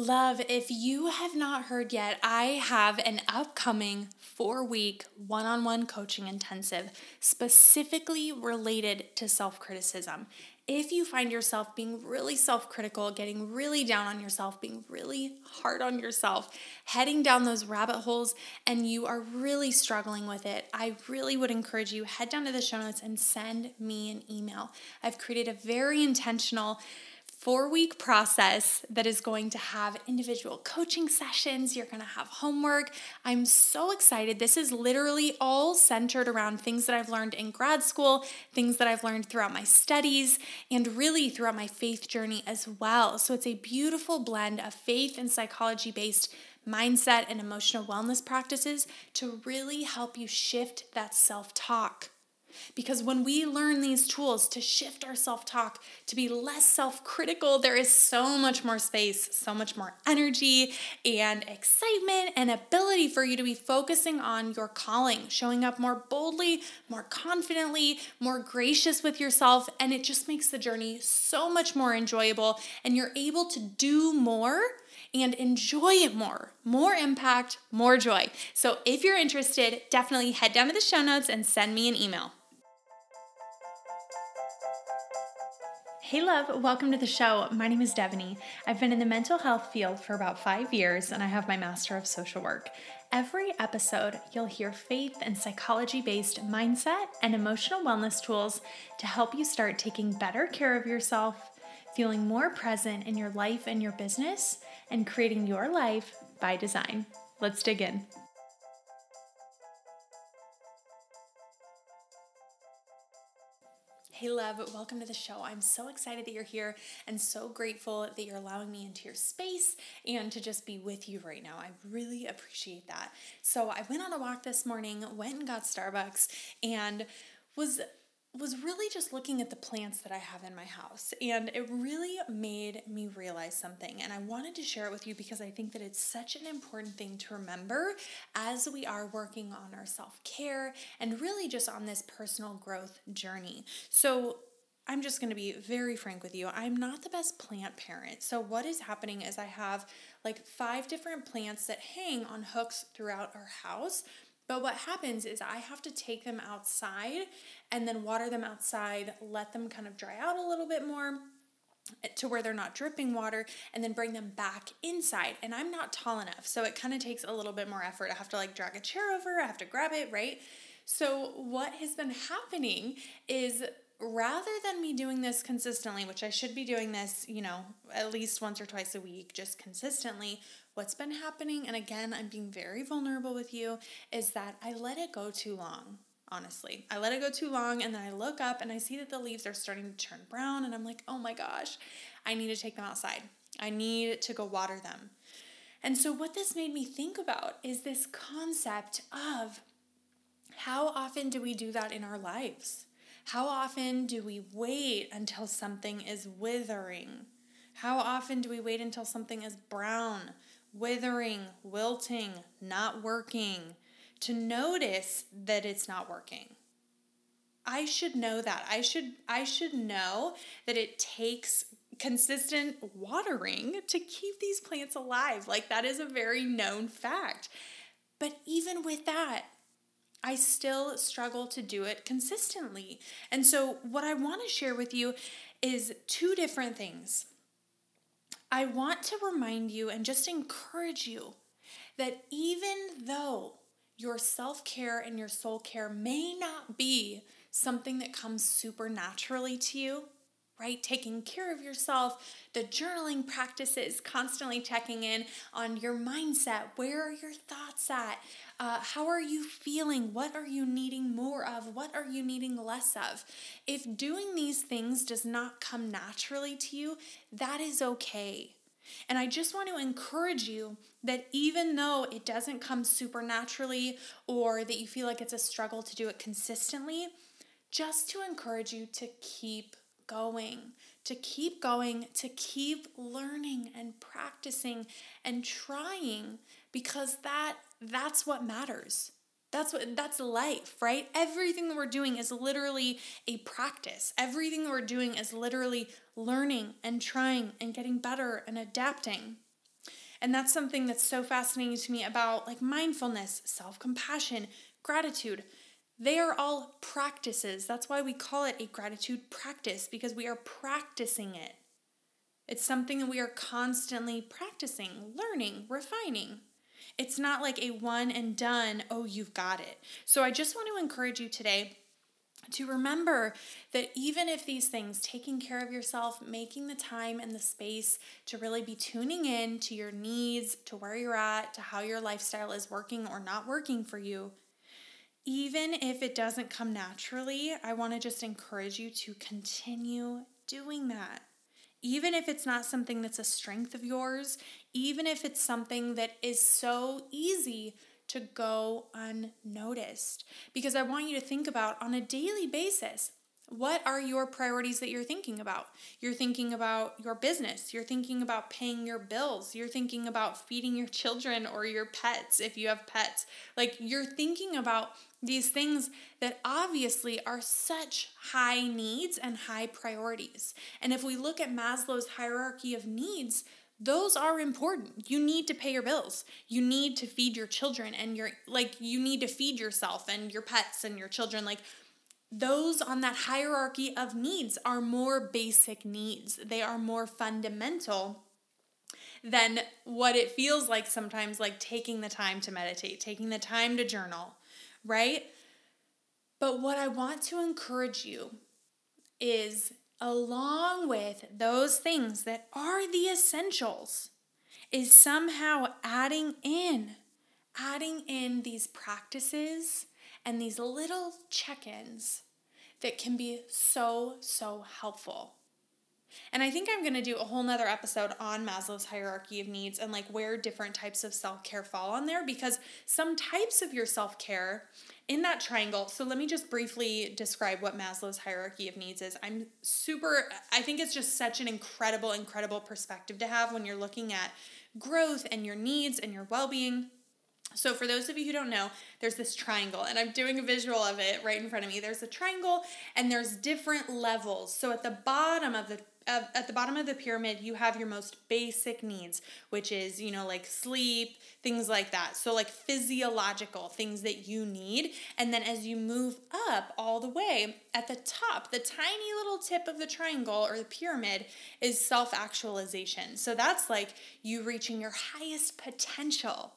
Love, if you have not heard yet, I have an upcoming four week one on one coaching intensive specifically related to self criticism. If you find yourself being really self critical, getting really down on yourself, being really hard on yourself, heading down those rabbit holes, and you are really struggling with it, I really would encourage you head down to the show notes and send me an email. I've created a very intentional four week process that is going to have individual coaching sessions. You're going to have homework. I'm so excited. This is literally all centered around things that I've learned in grad school, things that I've learned throughout my studies, and really throughout my faith journey as well. So it's a beautiful blend of faith and psychology based mindset and emotional wellness practices to really help you shift that self talk because when we learn these tools to shift our self talk, to be less self critical, there is so much more space, so much more energy and excitement and ability for you to be focusing on your calling, showing up more boldly, more confidently, more gracious with yourself. And it just makes the journey so much more enjoyable. And you're able to do more and enjoy it more. More impact, more joy. So if you're interested, definitely head down to the show notes and send me an email. Hey, love, welcome to the show. My name is Devoney. I've been in the mental health field for about five years and I have my Master of Social Work. Every episode, you'll hear faith and psychology based mindset and emotional wellness tools to help you start taking better care of yourself, feeling more present in your life and your business, and creating your life by design. Let's dig in. Hey, love, welcome to the show. I'm so excited that you're here and so grateful that you're allowing me into your space and to just be with you right now. I really appreciate that. So, I went on a walk this morning, went and got Starbucks, and was was really just looking at the plants that I have in my house. And it really made me realize something. And I wanted to share it with you because I think that it's such an important thing to remember as we are working on our self care and really just on this personal growth journey. So, I'm just going to be very frank with you. I'm not the best plant parent. So, what is happening is I have like five different plants that hang on hooks throughout our house but what happens is I have to take them outside and then water them outside, let them kind of dry out a little bit more eh, to where they're not dripping water and then bring them back inside. And I'm not tall enough, so it kind of takes a little bit more effort. I have to like drag a chair over, I have to grab it, right? So, what has been happening is rather than me doing this consistently, which I should be doing this, you know, at least once or twice a week, just consistently, what's been happening, and again, I'm being very vulnerable with you, is that I let it go too long. Honestly, I let it go too long, and then I look up and I see that the leaves are starting to turn brown, and I'm like, oh my gosh, I need to take them outside. I need to go water them. And so, what this made me think about is this concept of how often do we do that in our lives? How often do we wait until something is withering? How often do we wait until something is brown withering, wilting, not working, to notice that it's not working. I should know that. I should I should know that it takes consistent watering to keep these plants alive. Like that is a very known fact. But even with that, I still struggle to do it consistently. And so what I want to share with you is two different things. I want to remind you and just encourage you that even though your self care and your soul care may not be something that comes supernaturally to you, right? Taking care of yourself, the journaling practices, constantly checking in on your mindset. Where are your thoughts at? Uh, how are you feeling? What are you needing more of? What are you needing less of? If doing these things does not come naturally to you, that is okay. And I just want to encourage you that even though it doesn't come supernaturally or that you feel like it's a struggle to do it consistently, just to encourage you to keep going, to keep going, to keep learning and practicing and trying because that that's what matters. That's what that's life, right? Everything that we're doing is literally a practice. Everything that we're doing is literally learning and trying and getting better and adapting. And that's something that's so fascinating to me about like mindfulness, self compassion, gratitude. They are all practices. That's why we call it a gratitude practice because we are practicing it. It's something that we are constantly practicing, learning, refining. It's not like a one and done, oh, you've got it. So I just want to encourage you today to remember that even if these things, taking care of yourself, making the time and the space to really be tuning in to your needs, to where you're at, to how your lifestyle is working or not working for you, even if it doesn't come naturally, I want to just encourage you to continue doing that. Even if it's not something that's a strength of yours, even if it's something that is so easy to go unnoticed. Because I want you to think about on a daily basis what are your priorities that you're thinking about? You're thinking about your business. You're thinking about paying your bills. You're thinking about feeding your children or your pets if you have pets. Like you're thinking about these things that obviously are such high needs and high priorities. And if we look at Maslow's hierarchy of needs, those are important. You need to pay your bills. You need to feed your children and your like you need to feed yourself and your pets and your children like those on that hierarchy of needs are more basic needs. They are more fundamental than what it feels like sometimes like taking the time to meditate, taking the time to journal, right? But what I want to encourage you is along with those things that are the essentials, is somehow adding in, adding in these practices and these little check ins that can be so, so helpful. And I think I'm going to do a whole nother episode on Maslow's hierarchy of needs and like where different types of self care fall on there because some types of your self care in that triangle. So let me just briefly describe what Maslow's hierarchy of needs is. I'm super, I think it's just such an incredible, incredible perspective to have when you're looking at growth and your needs and your well being. So, for those of you who don't know, there's this triangle, and I'm doing a visual of it right in front of me. There's a triangle, and there's different levels. So, at the bottom of the at the bottom of the pyramid, you have your most basic needs, which is, you know, like sleep, things like that. So, like physiological things that you need. And then as you move up all the way, at the top, the tiny little tip of the triangle or the pyramid is self actualization. So, that's like you reaching your highest potential.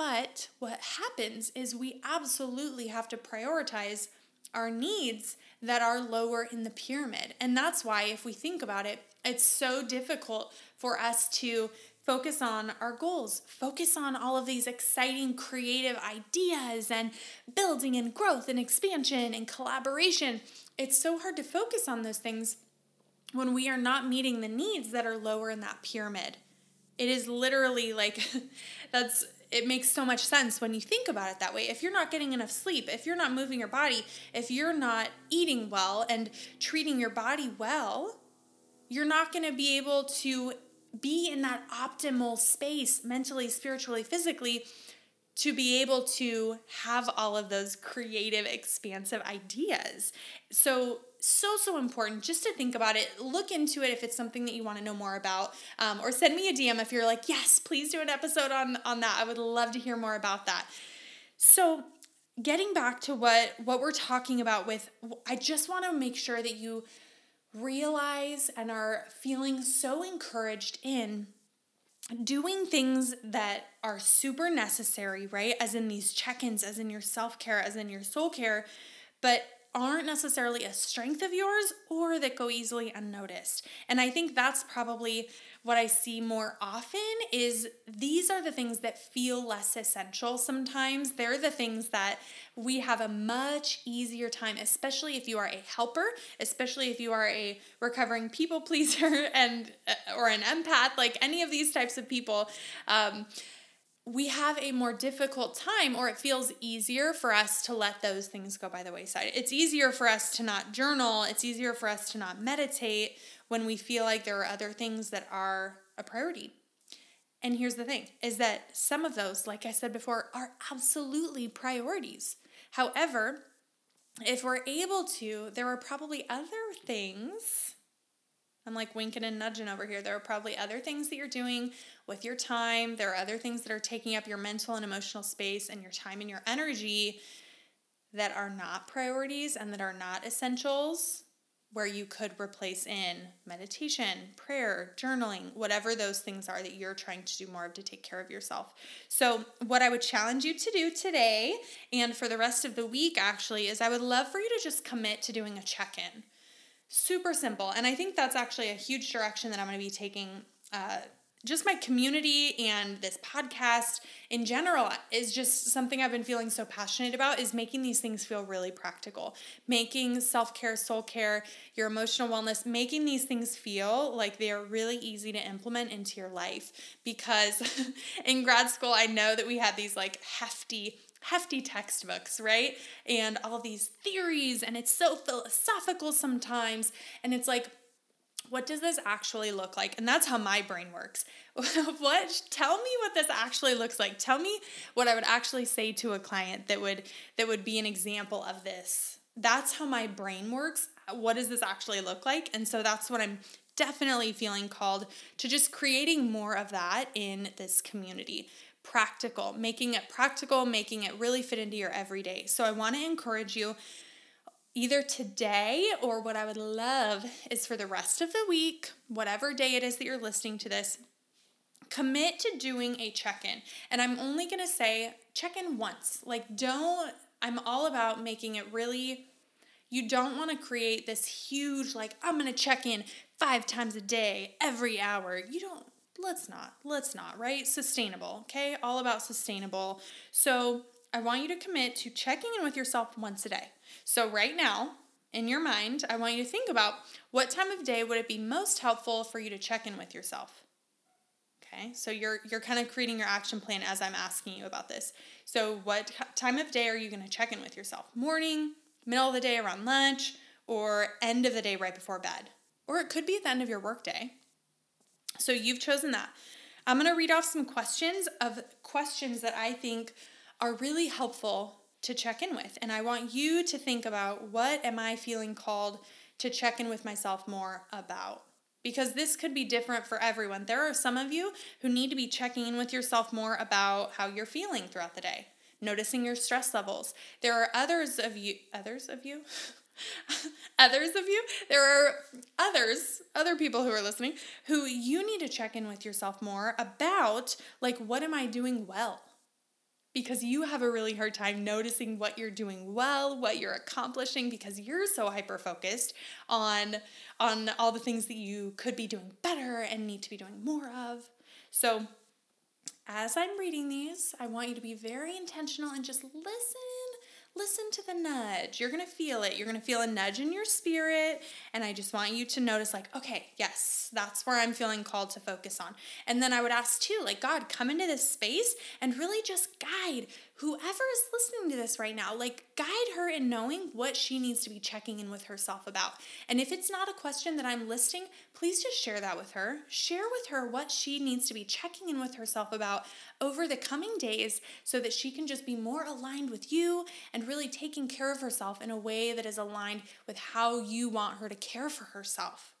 But what happens is we absolutely have to prioritize our needs that are lower in the pyramid. And that's why, if we think about it, it's so difficult for us to focus on our goals, focus on all of these exciting creative ideas and building and growth and expansion and collaboration. It's so hard to focus on those things when we are not meeting the needs that are lower in that pyramid. It is literally like that's it makes so much sense when you think about it that way. If you're not getting enough sleep, if you're not moving your body, if you're not eating well and treating your body well, you're not going to be able to be in that optimal space mentally, spiritually, physically to be able to have all of those creative, expansive ideas. So, so, so important just to think about it. Look into it if it's something that you want to know more about. Um, or send me a DM if you're like, yes, please do an episode on, on that. I would love to hear more about that. So, getting back to what, what we're talking about with, I just want to make sure that you realize and are feeling so encouraged in doing things that are super necessary, right? As in these check ins, as in your self care, as in your soul care, but aren't necessarily a strength of yours or that go easily unnoticed. And I think that's probably what I see more often is these are the things that feel less essential sometimes. They're the things that we have a much easier time, especially if you are a helper, especially if you are a recovering people pleaser and uh, or an empath, like any of these types of people. Um, we have a more difficult time, or it feels easier for us to let those things go by the wayside. It's easier for us to not journal, it's easier for us to not meditate when we feel like there are other things that are a priority. And here's the thing is that some of those, like I said before, are absolutely priorities. However, if we're able to, there are probably other things I'm like winking and nudging over here. There are probably other things that you're doing with your time. There are other things that are taking up your mental and emotional space and your time and your energy that are not priorities and that are not essentials where you could replace in meditation, prayer, journaling, whatever those things are that you're trying to do more of to take care of yourself. So, what I would challenge you to do today and for the rest of the week actually is I would love for you to just commit to doing a check in. Super simple. And I think that's actually a huge direction that I'm going to be taking uh, just my community and this podcast in general is just something I've been feeling so passionate about is making these things feel really practical. Making self-care, soul care, your emotional wellness, making these things feel like they are really easy to implement into your life because in grad school I know that we had these like hefty hefty textbooks, right? And all these theories and it's so philosophical sometimes and it's like what does this actually look like? And that's how my brain works. what tell me what this actually looks like. Tell me what I would actually say to a client that would that would be an example of this. That's how my brain works. What does this actually look like? And so that's what I'm definitely feeling called to just creating more of that in this community. Practical, making it practical, making it really fit into your everyday. So I want to encourage you either today or what I would love is for the rest of the week, whatever day it is that you're listening to this, commit to doing a check in. And I'm only going to say check in once. Like, don't, I'm all about making it really, you don't want to create this huge, like, I'm going to check in five times a day, every hour. You don't, let's not, let's not, right? Sustainable, okay? All about sustainable. So I want you to commit to checking in with yourself once a day. So, right now, in your mind, I want you to think about what time of day would it be most helpful for you to check in with yourself? Okay, so you're you're kind of creating your action plan as I'm asking you about this. So, what time of day are you going to check in with yourself? Morning, middle of the day around lunch, or end of the day right before bed? Or it could be at the end of your workday. So, you've chosen that. I'm going to read off some questions of questions that I think are really helpful to check in with. And I want you to think about what am I feeling called to check in with myself more about? Because this could be different for everyone. There are some of you who need to be checking in with yourself more about how you're feeling throughout the day, noticing your stress levels. There are others of you, others of you? others of you, there are others, other people who are listening, who you need to check in with yourself more about, like, what am I doing well? because you have a really hard time noticing what you're doing well, what you're accomplishing because you're so hyper focused on on all the things that you could be doing better and need to be doing more of. So, as I'm reading these, I want you to be very intentional and just listen listen to the nudge. You're going to feel it. You're going to feel a nudge in your spirit. And I just want you to notice, like, okay, yes, that's where I'm feeling called to focus on. And then I would ask too, like, God, come into this space and really just guide whoever is listening to this right now, like guide her in knowing what she needs to be checking in with herself about. And if it's not a question that I'm listing, please just share that with her. Share with her what she needs to be checking in with herself about over the coming days so that she can just be more aligned with you and really taking care of herself in a way that is aligned with how you want her to care for herself.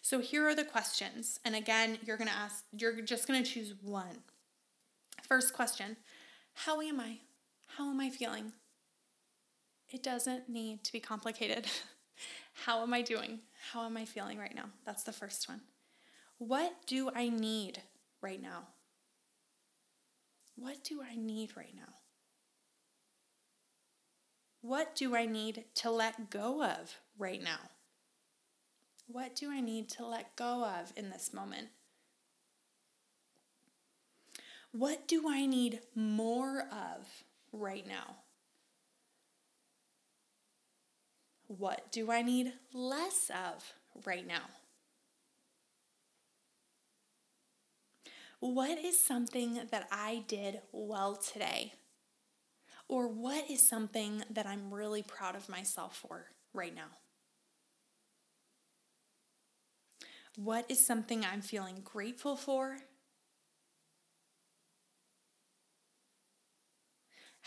So here are the questions. And again, you're going to ask, you're just going to choose one. First question how am I? How am I feeling? It doesn't need to be complicated. How am I doing? How am I feeling right now? That's the first one. What do I need right now? What do I need right now? What do I need to let go of right now? What do I need to let go of in this moment? What do I need more of right now? What do I need less of right now? What is something that I did well today? Or what is something that I'm really proud of myself for right now? What is something I'm feeling grateful for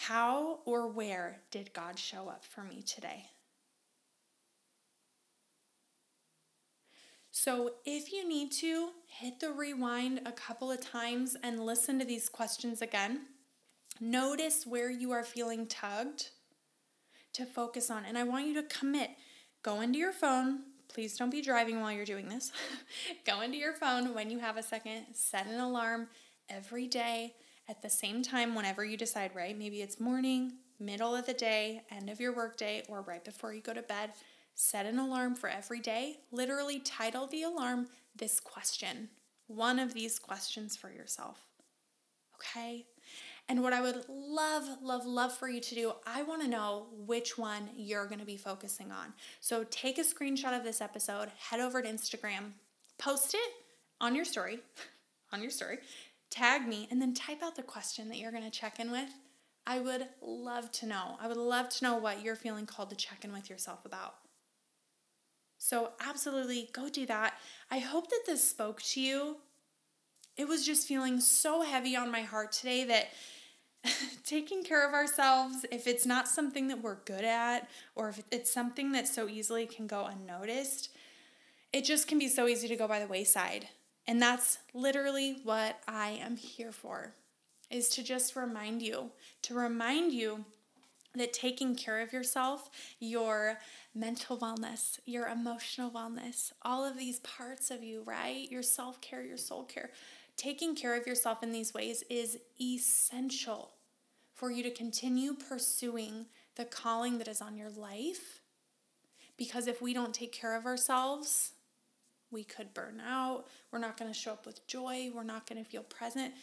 How or where did God show up for me today? So, if you need to, hit the rewind a couple of times and listen to these questions again. Notice where you are feeling tugged to focus on. And I want you to commit. Go into your phone. Please don't be driving while you're doing this. Go into your phone when you have a second. Set an alarm every day at the same time whenever you decide, right? Maybe it's morning, middle of the day, end of your workday, or right before you go to bed. Set an alarm for every day. Literally title the alarm this question, one of these questions for yourself. Okay? And what I would love, love, love for you to do, I want to know which one you're going to be focusing on. So take a screenshot of this episode, head over to Instagram, post it on your story, on your story, tag me, and then type out the question that you're going to check in with. I would love to know. I would love to know what you're feeling called to check in with yourself about. So, absolutely go do that. I hope that this spoke to you. It was just feeling so heavy on my heart today that taking care of ourselves, if it's not something that we're good at, or if it's something that so easily can go unnoticed, it just can be so easy to go by the wayside. And that's literally what I am here for is to just remind you, to remind you that taking care of yourself, your mental wellness, your emotional wellness, all of these parts of you, right? Your self care, your soul care, taking care of yourself in these ways is essential for you to continue pursuing the calling that is on your life. Because if we don't take care of ourselves, we could burn out. We're not going to show up with joy. We're not going to feel present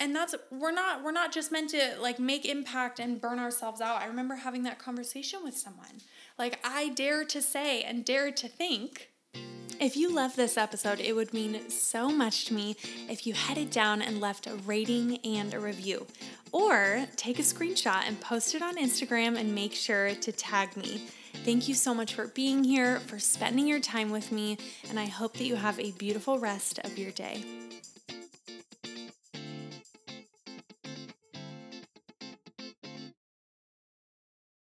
and that's we're not we're not just meant to like make impact and burn ourselves out i remember having that conversation with someone like i dare to say and dare to think if you love this episode, it would mean so much to me if you headed down and left a rating and a review. Or take a screenshot and post it on Instagram and make sure to tag me. Thank you so much for being here, for spending your time with me, and I hope that you have a beautiful rest of your day.